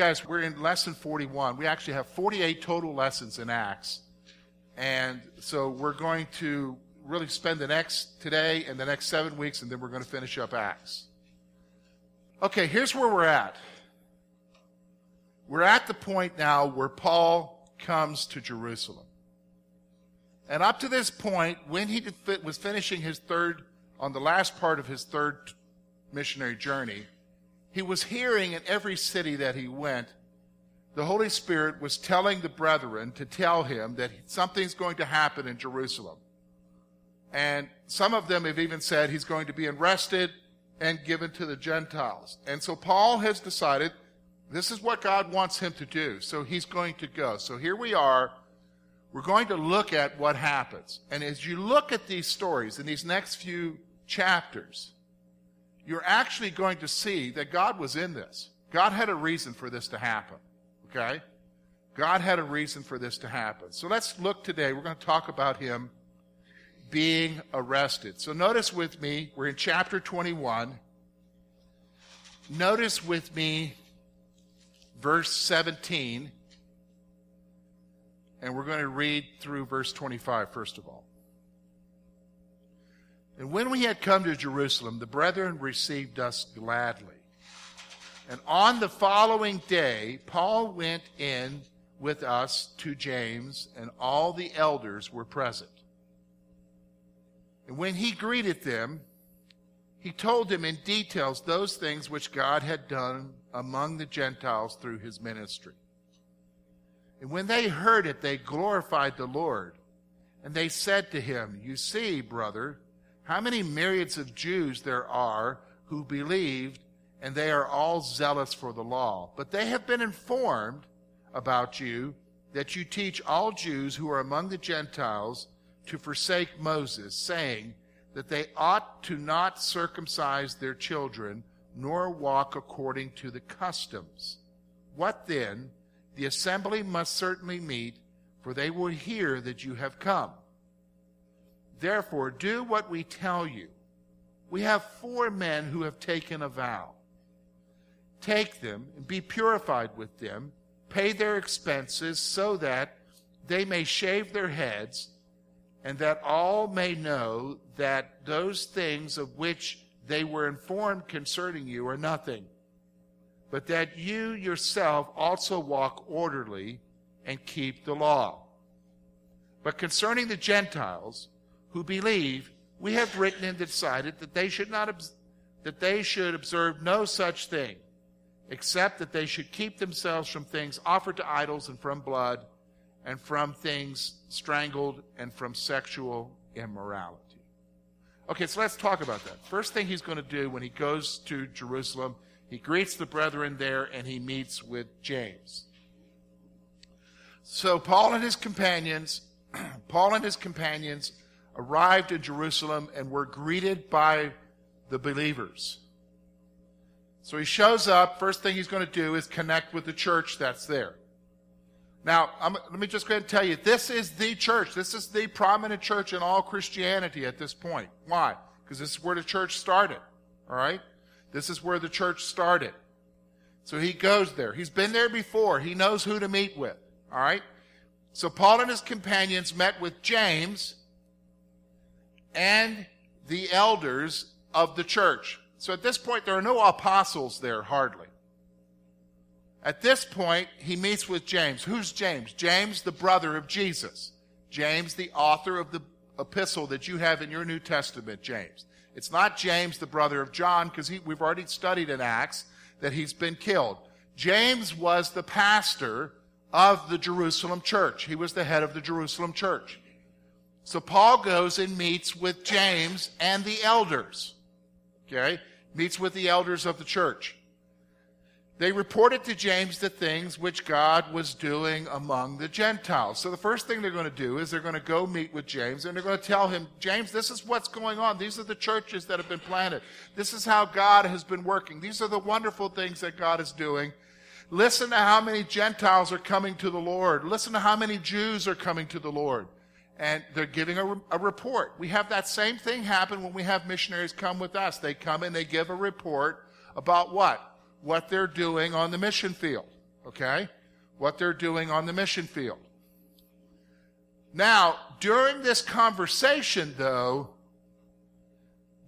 Guys, we're in lesson 41. We actually have 48 total lessons in Acts. And so we're going to really spend the next today and the next seven weeks, and then we're going to finish up Acts. Okay, here's where we're at. We're at the point now where Paul comes to Jerusalem. And up to this point, when he was finishing his third, on the last part of his third missionary journey, he was hearing in every city that he went, the Holy Spirit was telling the brethren to tell him that something's going to happen in Jerusalem. And some of them have even said he's going to be arrested and given to the Gentiles. And so Paul has decided this is what God wants him to do. So he's going to go. So here we are. We're going to look at what happens. And as you look at these stories in these next few chapters, you're actually going to see that God was in this. God had a reason for this to happen. Okay? God had a reason for this to happen. So let's look today. We're going to talk about him being arrested. So notice with me, we're in chapter 21. Notice with me verse 17. And we're going to read through verse 25 first of all. And when we had come to Jerusalem, the brethren received us gladly. And on the following day, Paul went in with us to James, and all the elders were present. And when he greeted them, he told them in details those things which God had done among the Gentiles through his ministry. And when they heard it, they glorified the Lord. And they said to him, You see, brother, how many myriads of Jews there are who believed, and they are all zealous for the law. But they have been informed about you that you teach all Jews who are among the Gentiles to forsake Moses, saying that they ought to not circumcise their children, nor walk according to the customs. What then? The assembly must certainly meet, for they will hear that you have come. Therefore, do what we tell you. We have four men who have taken a vow. Take them and be purified with them, pay their expenses so that they may shave their heads, and that all may know that those things of which they were informed concerning you are nothing, but that you yourself also walk orderly and keep the law. But concerning the Gentiles, who believe, we have written and decided that they should not that they should observe no such thing, except that they should keep themselves from things offered to idols and from blood, and from things strangled and from sexual immorality. Okay, so let's talk about that. First thing he's going to do when he goes to Jerusalem, he greets the brethren there and he meets with James. So Paul and his companions, Paul and his companions arrived in Jerusalem and were greeted by the believers. So he shows up. First thing he's going to do is connect with the church that's there. Now, I'm, let me just go ahead and tell you this is the church. This is the prominent church in all Christianity at this point. Why? Because this is where the church started. All right? This is where the church started. So he goes there. He's been there before. He knows who to meet with. All right? So Paul and his companions met with James and the elders of the church. So at this point, there are no apostles there, hardly. At this point, he meets with James. Who's James? James, the brother of Jesus. James, the author of the epistle that you have in your New Testament, James. It's not James, the brother of John, because we've already studied in Acts that he's been killed. James was the pastor of the Jerusalem church. He was the head of the Jerusalem church. So Paul goes and meets with James and the elders. Okay? Meets with the elders of the church. They reported to James the things which God was doing among the Gentiles. So the first thing they're going to do is they're going to go meet with James and they're going to tell him, James, this is what's going on. These are the churches that have been planted. This is how God has been working. These are the wonderful things that God is doing. Listen to how many Gentiles are coming to the Lord. Listen to how many Jews are coming to the Lord and they're giving a, a, report. We have that same thing happen when we have missionaries come with us. They come and they give a report about what? what they're doing on the mission field. Okay? What they're doing on the mission field. Now, during this conversation, though,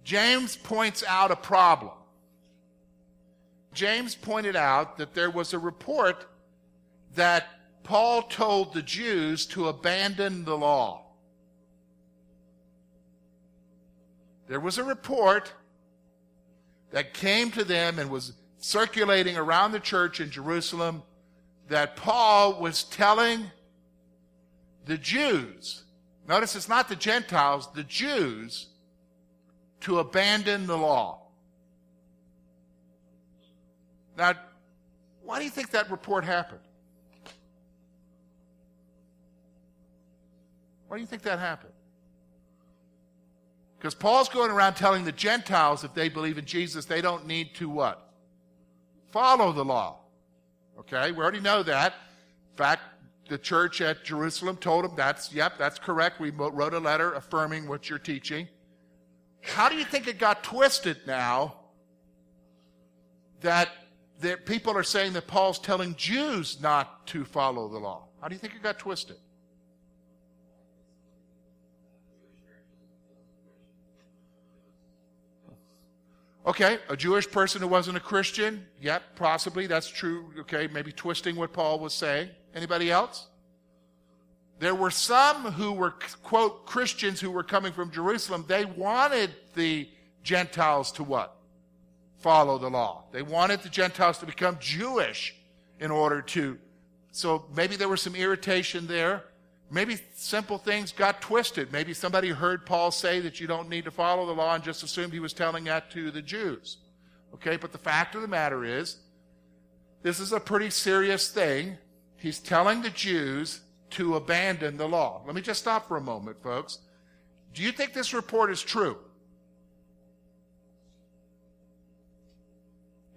James points out a problem. James pointed out that there was a report that Paul told the Jews to abandon the law. There was a report that came to them and was circulating around the church in Jerusalem that Paul was telling the Jews, notice it's not the Gentiles, the Jews, to abandon the law. Now, why do you think that report happened? Why do you think that happened? Because Paul's going around telling the Gentiles if they believe in Jesus, they don't need to what? Follow the law. Okay, we already know that. In fact, the church at Jerusalem told him that's, yep, that's correct. We wrote a letter affirming what you're teaching. How do you think it got twisted now that, that people are saying that Paul's telling Jews not to follow the law? How do you think it got twisted? Okay, a Jewish person who wasn't a Christian? Yep, possibly. That's true. Okay, maybe twisting what Paul was saying. Anybody else? There were some who were, quote, Christians who were coming from Jerusalem. They wanted the Gentiles to what? Follow the law. They wanted the Gentiles to become Jewish in order to. So maybe there was some irritation there. Maybe simple things got twisted. Maybe somebody heard Paul say that you don't need to follow the law and just assumed he was telling that to the Jews. Okay, but the fact of the matter is, this is a pretty serious thing. He's telling the Jews to abandon the law. Let me just stop for a moment, folks. Do you think this report is true?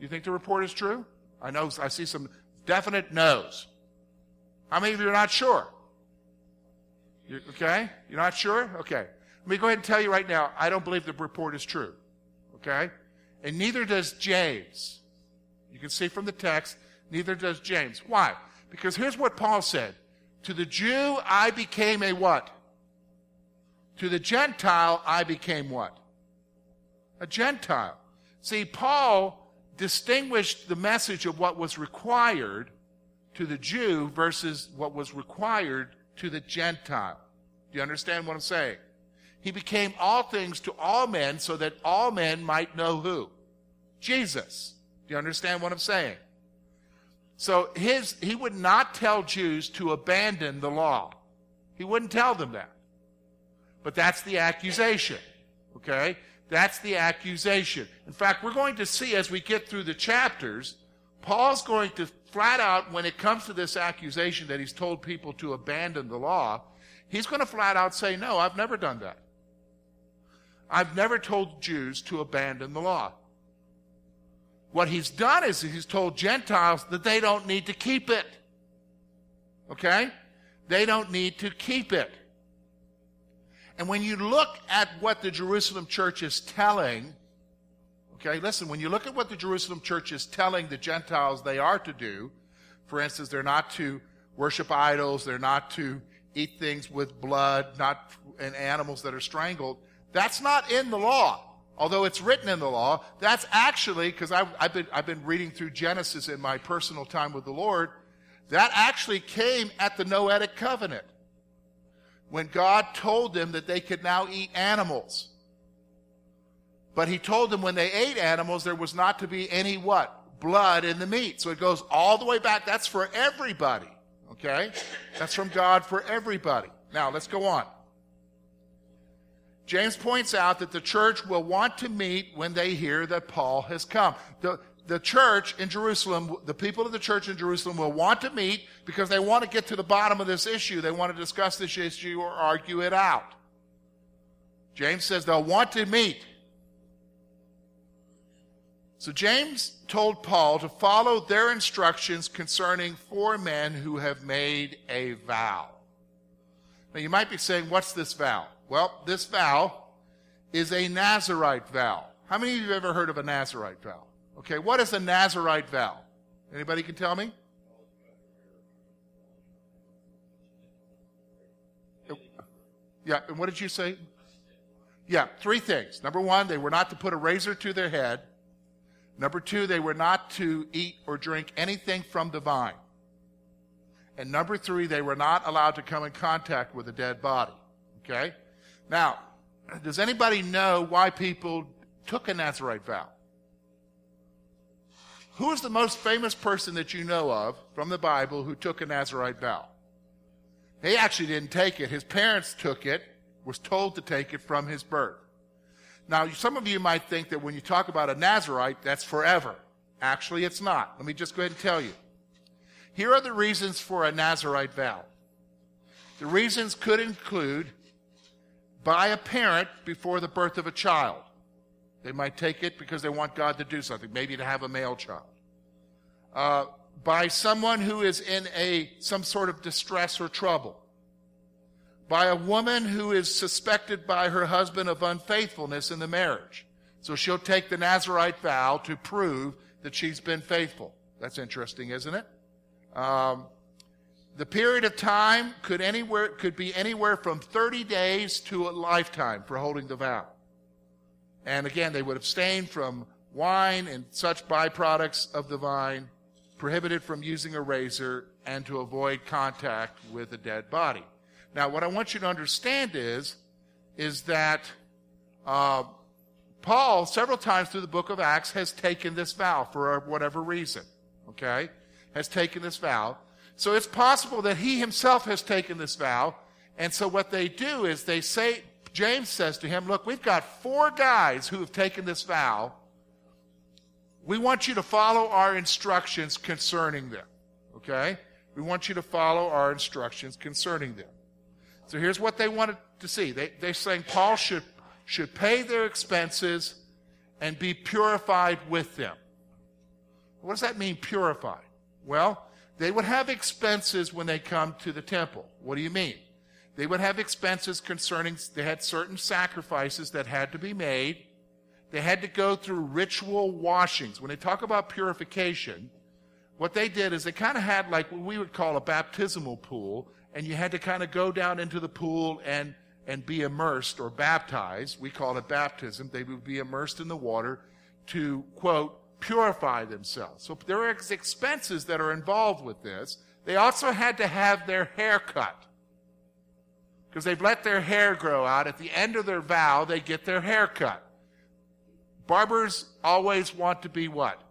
You think the report is true? I know I see some definite no's. How many of you are not sure? You, okay? You're not sure? Okay. Let me go ahead and tell you right now, I don't believe the report is true. Okay? And neither does James. You can see from the text, neither does James. Why? Because here's what Paul said. To the Jew, I became a what? To the Gentile, I became what? A Gentile. See, Paul distinguished the message of what was required to the Jew versus what was required to the Gentile. Do you understand what I'm saying? He became all things to all men so that all men might know who? Jesus. Do you understand what I'm saying? So his, he would not tell Jews to abandon the law. He wouldn't tell them that. But that's the accusation. Okay? That's the accusation. In fact, we're going to see as we get through the chapters, Paul's going to flat out, when it comes to this accusation that he's told people to abandon the law, he's going to flat out say, No, I've never done that. I've never told Jews to abandon the law. What he's done is he's told Gentiles that they don't need to keep it. Okay? They don't need to keep it. And when you look at what the Jerusalem church is telling, Okay, listen, when you look at what the Jerusalem church is telling the Gentiles they are to do, for instance, they're not to worship idols, they're not to eat things with blood, not and animals that are strangled. That's not in the law. Although it's written in the law, that's actually, because I've, I've, been, I've been reading through Genesis in my personal time with the Lord, that actually came at the Noetic covenant. When God told them that they could now eat animals. But he told them when they ate animals, there was not to be any what? Blood in the meat. So it goes all the way back. That's for everybody. Okay? That's from God for everybody. Now, let's go on. James points out that the church will want to meet when they hear that Paul has come. The, the church in Jerusalem, the people of the church in Jerusalem will want to meet because they want to get to the bottom of this issue. They want to discuss this issue or argue it out. James says they'll want to meet. So James told Paul to follow their instructions concerning four men who have made a vow. Now you might be saying, what's this vow? Well, this vow is a Nazarite vow. How many of you have ever heard of a Nazarite vow? Okay, what is a Nazarite vow? Anybody can tell me? Yeah, and what did you say? Yeah, three things. Number one, they were not to put a razor to their head. Number two, they were not to eat or drink anything from the vine. And number three, they were not allowed to come in contact with a dead body. Okay? Now, does anybody know why people took a Nazarite vow? Who is the most famous person that you know of from the Bible who took a Nazarite vow? He actually didn't take it. His parents took it, was told to take it from his birth. Now, some of you might think that when you talk about a Nazarite, that's forever. Actually, it's not. Let me just go ahead and tell you. Here are the reasons for a Nazarite vow. The reasons could include by a parent before the birth of a child. They might take it because they want God to do something, maybe to have a male child. Uh, by someone who is in a some sort of distress or trouble by a woman who is suspected by her husband of unfaithfulness in the marriage. So she'll take the nazarite vow to prove that she's been faithful. That's interesting isn't it? Um, the period of time could anywhere could be anywhere from 30 days to a lifetime for holding the vow. And again they would abstain from wine and such byproducts of the vine prohibited from using a razor, and to avoid contact with a dead body. Now, what I want you to understand is, is that uh, Paul, several times through the book of Acts, has taken this vow for whatever reason. Okay? Has taken this vow. So it's possible that he himself has taken this vow. And so what they do is they say, James says to him, Look, we've got four guys who have taken this vow we want you to follow our instructions concerning them. Okay? We want you to follow our instructions concerning them. So here's what they wanted to see. They, they're saying Paul should, should pay their expenses and be purified with them. What does that mean, purified? Well, they would have expenses when they come to the temple. What do you mean? They would have expenses concerning, they had certain sacrifices that had to be made they had to go through ritual washings. When they talk about purification, what they did is they kind of had like what we would call a baptismal pool, and you had to kind of go down into the pool and, and be immersed or baptized. We call it baptism. They would be immersed in the water to, quote, purify themselves. So there are expenses that are involved with this. They also had to have their hair cut. Because they've let their hair grow out. At the end of their vow, they get their hair cut. Barbers always want to be what?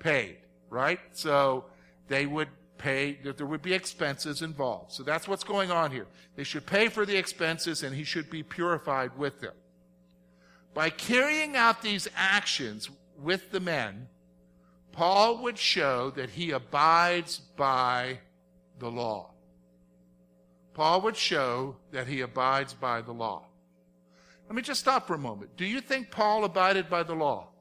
Paid, right? So they would pay, that there would be expenses involved. So that's what's going on here. They should pay for the expenses and he should be purified with them. By carrying out these actions with the men, Paul would show that he abides by the law. Paul would show that he abides by the law. Let me just stop for a moment. Do you think Paul abided by the law?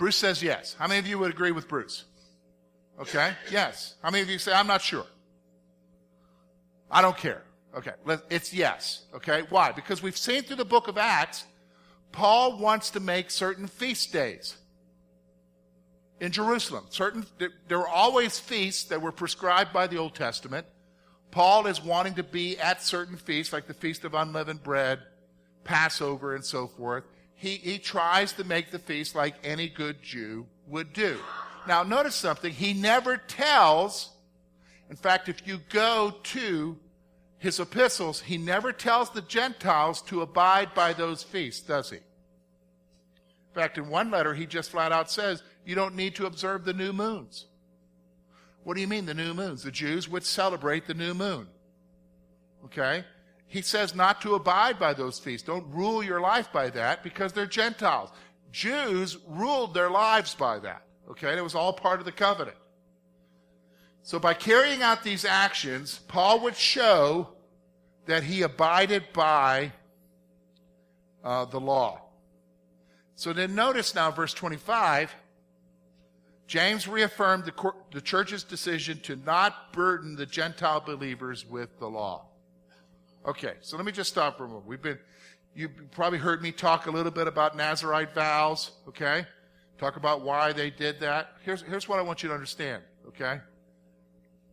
Bruce says yes. How many of you would agree with Bruce? Okay, yes. How many of you say, I'm not sure? I don't care. Okay, it's yes. Okay, why? Because we've seen through the book of Acts, Paul wants to make certain feast days in Jerusalem. Certain, there were always feasts that were prescribed by the Old Testament Paul is wanting to be at certain feasts, like the Feast of Unleavened Bread, Passover, and so forth. He, he tries to make the feast like any good Jew would do. Now, notice something. He never tells, in fact, if you go to his epistles, he never tells the Gentiles to abide by those feasts, does he? In fact, in one letter, he just flat out says, you don't need to observe the new moons. What do you mean, the new moons? The Jews would celebrate the new moon. Okay? He says not to abide by those feasts. Don't rule your life by that because they're Gentiles. Jews ruled their lives by that. Okay? and It was all part of the covenant. So by carrying out these actions, Paul would show that he abided by uh, the law. So then notice now, verse 25 James reaffirmed the, the church's decision to not burden the Gentile believers with the law. Okay, so let me just stop for a moment. We've been, You probably heard me talk a little bit about Nazarite vows, okay? Talk about why they did that. Here's, here's what I want you to understand, okay?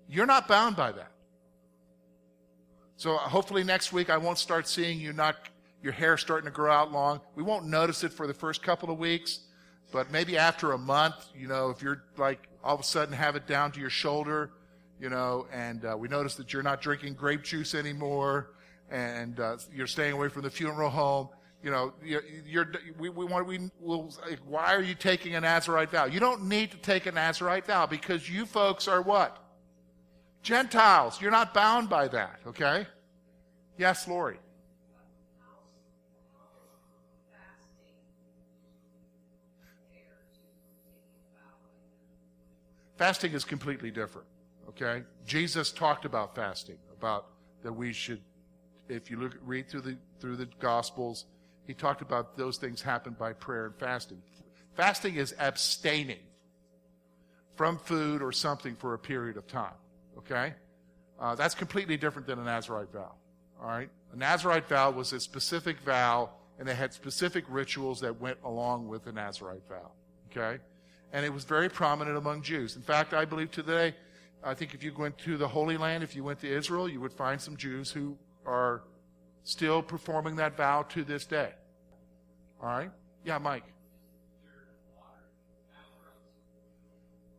You're not bound by that. So hopefully next week I won't start seeing you not your hair starting to grow out long. We won't notice it for the first couple of weeks, but maybe after a month, you know, if you're like all of a sudden have it down to your shoulder, you know, and uh, we notice that you're not drinking grape juice anymore, and uh, you're staying away from the funeral home. You know, you're, you're we, we want we will. Like, why are you taking a Nazarite vow? You don't need to take a Nazarite vow because you folks are what? Gentiles. You're not bound by that. Okay? Yes, Lori. Fasting is completely different. Okay? Jesus talked about fasting, about that we should, if you look, read through the, through the Gospels, he talked about those things happen by prayer and fasting. Fasting is abstaining from food or something for a period of time. Okay? Uh, that's completely different than a Nazarite vow. All right? A Nazarite vow was a specific vow, and they had specific rituals that went along with the Nazarite vow. Okay? and it was very prominent among Jews. In fact, I believe today, I think if you went to the Holy Land, if you went to Israel, you would find some Jews who are still performing that vow to this day. All right? Yeah, Mike.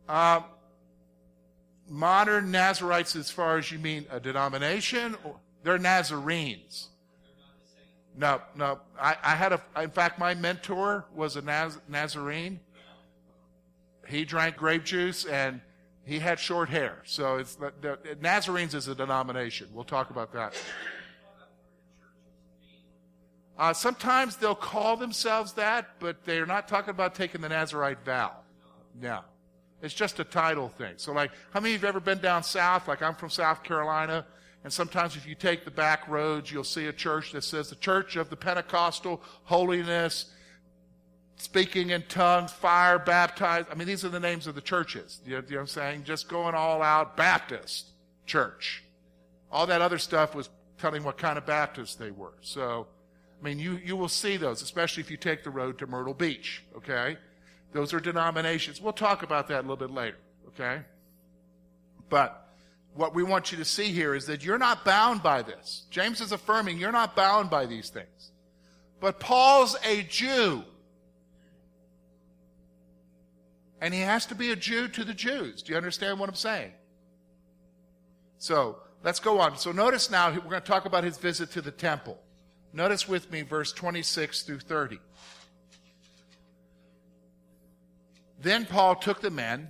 Uh, modern Nazarites, as far as you mean a denomination, they're Nazarenes. No, no. I, I, had a. In fact, my mentor was a Naz, Nazarene he drank grape juice and he had short hair. So it's Nazarenes is a denomination. We'll talk about that. Uh, sometimes they'll call themselves that, but they're not talking about taking the Nazarite vow. No. It's just a title thing. So, like, how many of you have ever been down south? Like, I'm from South Carolina, and sometimes if you take the back roads, you'll see a church that says the Church of the Pentecostal Holiness speaking in tongues, fire, baptized. I mean, these are the names of the churches. You know, you know what I'm saying? Just going all out Baptist church. All that other stuff was telling what kind of Baptist they were. So, I mean, you, you will see those, especially if you take the road to Myrtle Beach, okay? Those are denominations. We'll talk about that a little bit later, okay? But what we want you to see here is that you're not bound by this. James is affirming you're not bound by these things. But Paul's a Jew. And he has to be a Jew to the Jews. Do you understand what I'm saying? So let's go on. So notice now, we're going to talk about his visit to the temple. Notice with me verse 26 through 30. Then Paul took the men,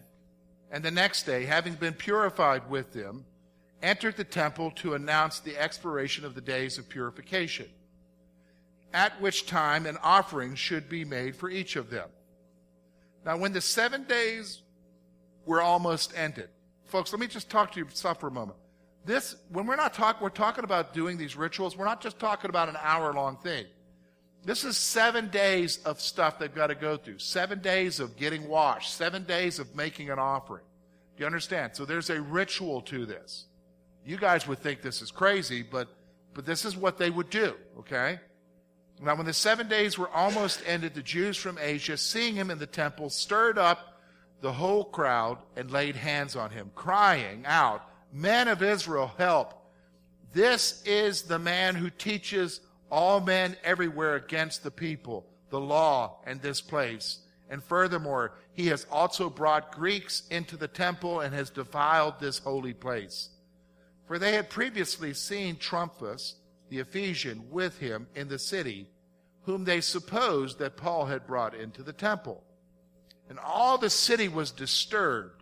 and the next day, having been purified with them, entered the temple to announce the expiration of the days of purification, at which time an offering should be made for each of them. Now, when the seven days were almost ended, folks, let me just talk to you for a moment. This, when we're not talking, we're talking about doing these rituals, we're not just talking about an hour long thing. This is seven days of stuff they've got to go through. Seven days of getting washed. Seven days of making an offering. Do you understand? So there's a ritual to this. You guys would think this is crazy, but, but this is what they would do, okay? Now, when the seven days were almost ended, the Jews from Asia, seeing him in the temple, stirred up the whole crowd and laid hands on him, crying out, Men of Israel, help! This is the man who teaches all men everywhere against the people, the law, and this place. And furthermore, he has also brought Greeks into the temple and has defiled this holy place. For they had previously seen Trophimus, the Ephesian, with him in the city, whom they supposed that Paul had brought into the temple. And all the city was disturbed,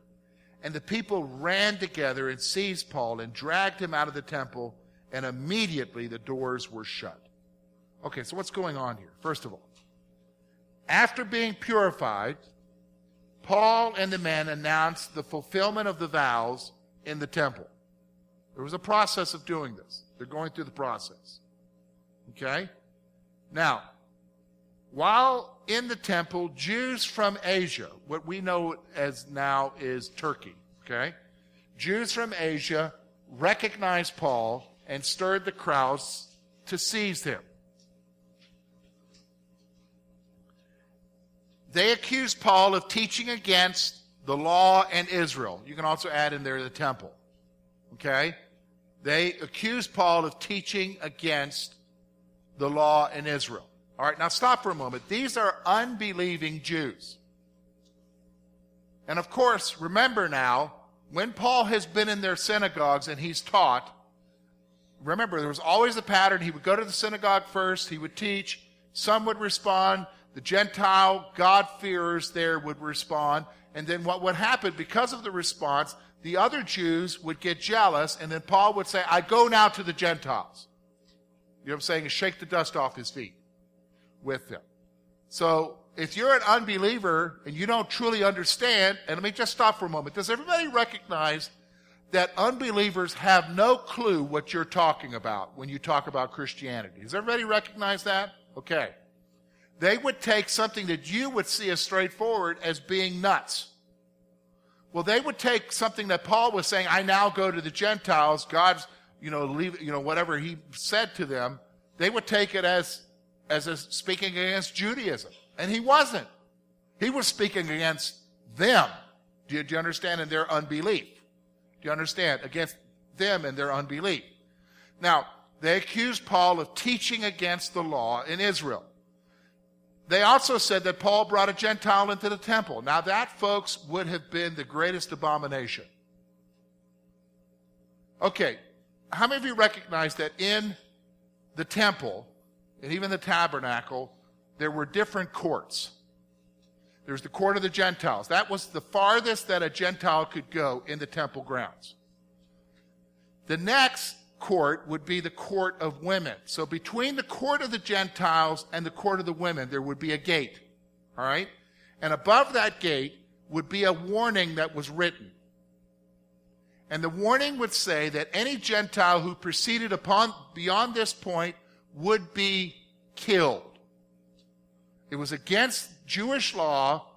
and the people ran together and seized Paul and dragged him out of the temple, and immediately the doors were shut. Okay, so what's going on here? First of all, after being purified, Paul and the men announced the fulfillment of the vows in the temple. There was a process of doing this. They're going through the process. Okay? Now, while in the temple, Jews from Asia, what we know as now is Turkey, okay? Jews from Asia recognized Paul and stirred the crowds to seize him. They accused Paul of teaching against the law and Israel. You can also add in there the temple. Okay? They accused Paul of teaching against the law in Israel. All right, now stop for a moment. These are unbelieving Jews. And of course, remember now, when Paul has been in their synagogues and he's taught, remember, there was always a pattern. He would go to the synagogue first, he would teach, some would respond, the Gentile God-fearers there would respond, and then what would happen, because of the response, the other Jews would get jealous, and then Paul would say, I go now to the Gentiles. You know what I'm saying? Shake the dust off his feet with them. So if you're an unbeliever and you don't truly understand, and let me just stop for a moment. Does everybody recognize that unbelievers have no clue what you're talking about when you talk about Christianity? Does everybody recognize that? Okay. They would take something that you would see as straightforward as being nuts. Well, they would take something that Paul was saying, I now go to the Gentiles, God's, you know, leave, you know, whatever he said to them, they would take it as, as a speaking against Judaism. And he wasn't. He was speaking against them. Do you, do you understand? And their unbelief. Do you understand? Against them and their unbelief. Now, they accused Paul of teaching against the law in Israel. They also said that Paul brought a Gentile into the temple. Now, that, folks, would have been the greatest abomination. Okay, how many of you recognize that in the temple, and even the tabernacle, there were different courts? There's the court of the Gentiles. That was the farthest that a Gentile could go in the temple grounds. The next court would be the court of women. So between the court of the Gentiles and the court of the women, there would be a gate. All right? And above that gate would be a warning that was written. And the warning would say that any Gentile who proceeded upon beyond this point would be killed. It was against Jewish law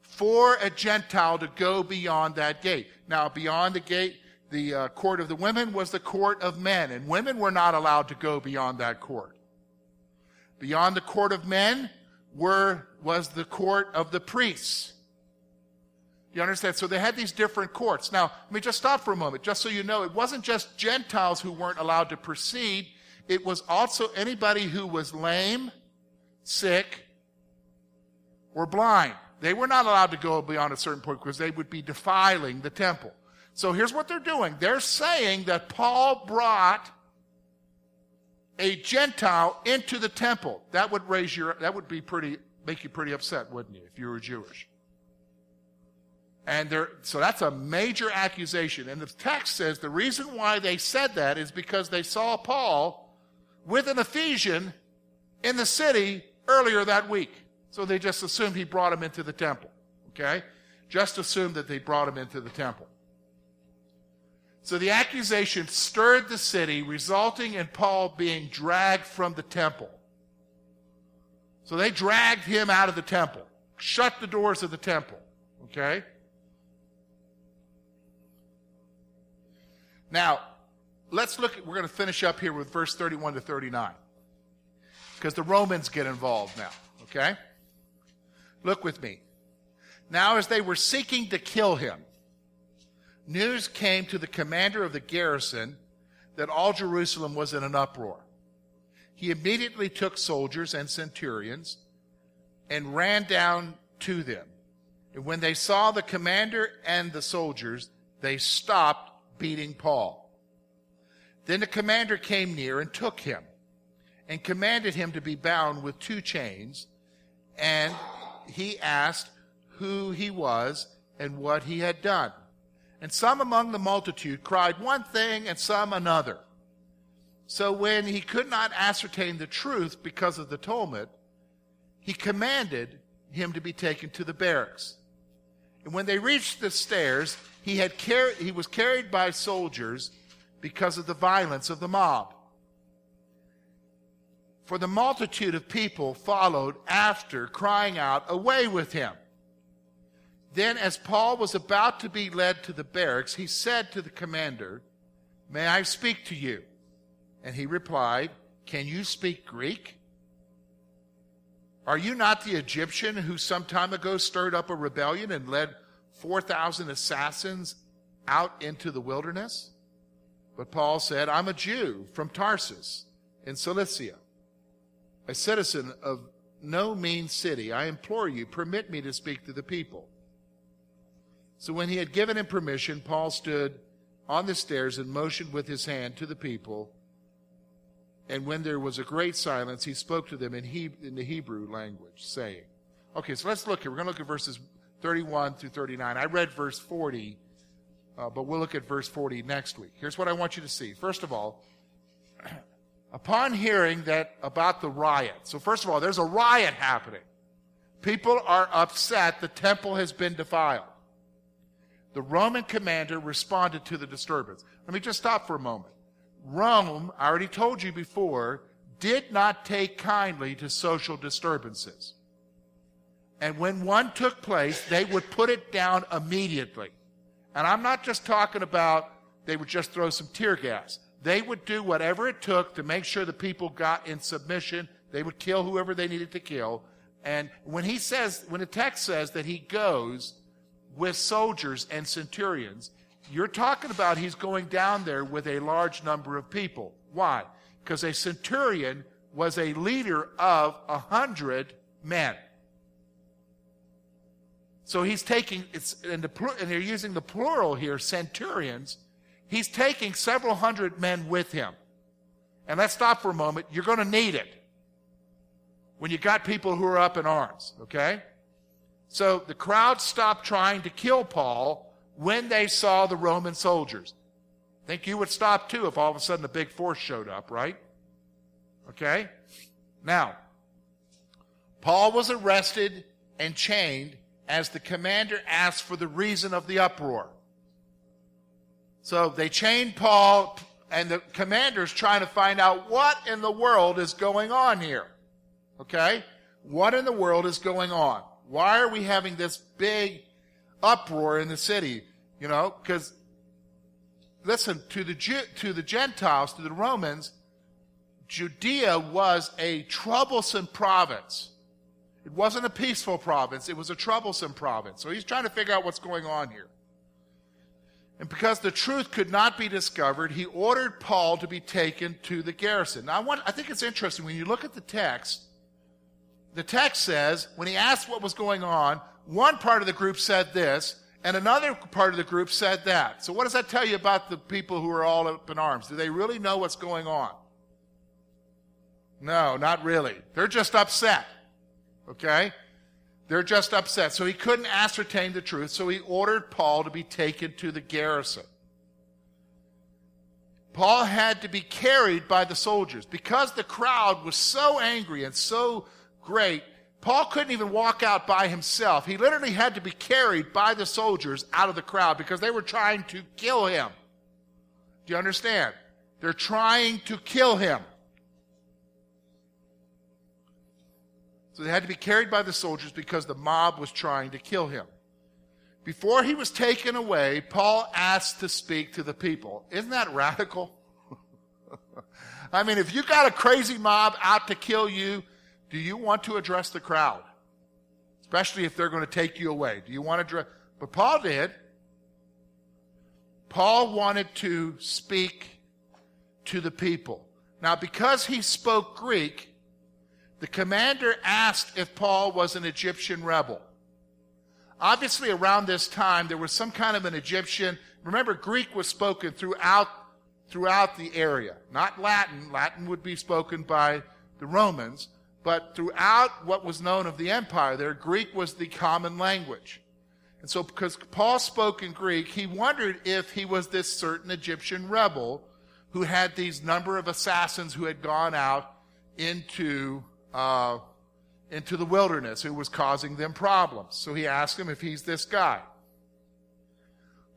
for a Gentile to go beyond that gate. Now, beyond the gate, the uh, court of the women was the court of men, and women were not allowed to go beyond that court. Beyond the court of men were, was the court of the priests. You understand? So they had these different courts. Now, let me just stop for a moment, just so you know, it wasn't just Gentiles who weren't allowed to proceed. It was also anybody who was lame, sick, or blind. They were not allowed to go beyond a certain point because they would be defiling the temple. So here's what they're doing. They're saying that Paul brought a Gentile into the temple. That would raise your, that would be pretty, make you pretty upset, wouldn't you, if you were Jewish? And there, so that's a major accusation. And the text says the reason why they said that is because they saw Paul with an Ephesian in the city earlier that week. So they just assumed he brought him into the temple. Okay? Just assumed that they brought him into the temple. So the accusation stirred the city, resulting in Paul being dragged from the temple. So they dragged him out of the temple, shut the doors of the temple. Okay? Now, let's look at, we're going to finish up here with verse 31 to 39. Because the Romans get involved now. Okay? Look with me. Now, as they were seeking to kill him, news came to the commander of the garrison that all Jerusalem was in an uproar. He immediately took soldiers and centurions and ran down to them. And when they saw the commander and the soldiers, they stopped beating Paul. Then the commander came near and took him and commanded him to be bound with two chains. And he asked who he was and what he had done. And some among the multitude cried one thing and some another. So when he could not ascertain the truth because of the tumult, he commanded him to be taken to the barracks. And when they reached the stairs, he, had car- he was carried by soldiers because of the violence of the mob. For the multitude of people followed after, crying out, Away with him! Then, as Paul was about to be led to the barracks, he said to the commander, May I speak to you? And he replied, Can you speak Greek? Are you not the Egyptian who some time ago stirred up a rebellion and led 4,000 assassins out into the wilderness? But Paul said, I'm a Jew from Tarsus in Cilicia, a citizen of no mean city. I implore you, permit me to speak to the people. So when he had given him permission, Paul stood on the stairs and motioned with his hand to the people. And when there was a great silence, he spoke to them in, he, in the Hebrew language, saying, Okay, so let's look here. We're going to look at verses 31 through 39. I read verse 40, uh, but we'll look at verse 40 next week. Here's what I want you to see. First of all, upon hearing that about the riot, so first of all, there's a riot happening. People are upset the temple has been defiled. The Roman commander responded to the disturbance. Let me just stop for a moment. Rome, I already told you before, did not take kindly to social disturbances. And when one took place, they would put it down immediately. And I'm not just talking about they would just throw some tear gas. They would do whatever it took to make sure the people got in submission. They would kill whoever they needed to kill. And when he says, when the text says that he goes with soldiers and centurions, you're talking about he's going down there with a large number of people. Why? Because a centurion was a leader of a hundred men. So he's taking, it's, and, the, and they're using the plural here, centurions. He's taking several hundred men with him. And let's stop for a moment. You're going to need it when you got people who are up in arms, okay? So the crowd stopped trying to kill Paul when they saw the Roman soldiers. Think you would stop too if all of a sudden a big force showed up, right? Okay? Now, Paul was arrested and chained as the commander asked for the reason of the uproar. So they chained Paul, and the commander's trying to find out what in the world is going on here. Okay? What in the world is going on? Why are we having this big uproar in the city? You know, because listen to the Jew, to the Gentiles, to the Romans, Judea was a troublesome province. It wasn't a peaceful province, it was a troublesome province. So he's trying to figure out what's going on here. And because the truth could not be discovered, he ordered Paul to be taken to the garrison. Now, I, want, I think it's interesting when you look at the text, the text says, when he asked what was going on, one part of the group said this, and another part of the group said that. So what does that tell you about the people who are all up in arms? Do they really know what's going on? No, not really. They're just upset. Okay? They're just upset. So he couldn't ascertain the truth, so he ordered Paul to be taken to the garrison. Paul had to be carried by the soldiers because the crowd was so angry and so great. Paul couldn't even walk out by himself. He literally had to be carried by the soldiers out of the crowd because they were trying to kill him. Do you understand? They're trying to kill him. So they had to be carried by the soldiers because the mob was trying to kill him. Before he was taken away, Paul asked to speak to the people. Isn't that radical? I mean, if you got a crazy mob out to kill you, do you want to address the crowd? Especially if they're going to take you away. Do you want to address? But Paul did. Paul wanted to speak to the people. Now, because he spoke Greek, the commander asked if Paul was an Egyptian rebel. Obviously, around this time, there was some kind of an Egyptian. Remember, Greek was spoken throughout, throughout the area. Not Latin. Latin would be spoken by the Romans. But throughout what was known of the empire there, Greek was the common language. And so, because Paul spoke in Greek, he wondered if he was this certain Egyptian rebel who had these number of assassins who had gone out into, uh, into the wilderness, who was causing them problems. So he asked him if he's this guy.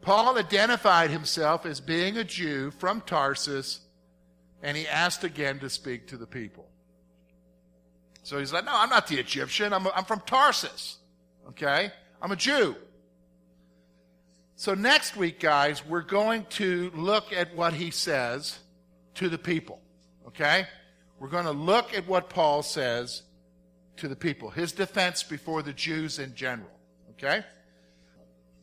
Paul identified himself as being a Jew from Tarsus, and he asked again to speak to the people. So he's like, no, I'm not the Egyptian. I'm, I'm from Tarsus. Okay? I'm a Jew. So next week, guys, we're going to look at what he says to the people. Okay? We're going to look at what Paul says to the people, his defense before the Jews in general. Okay?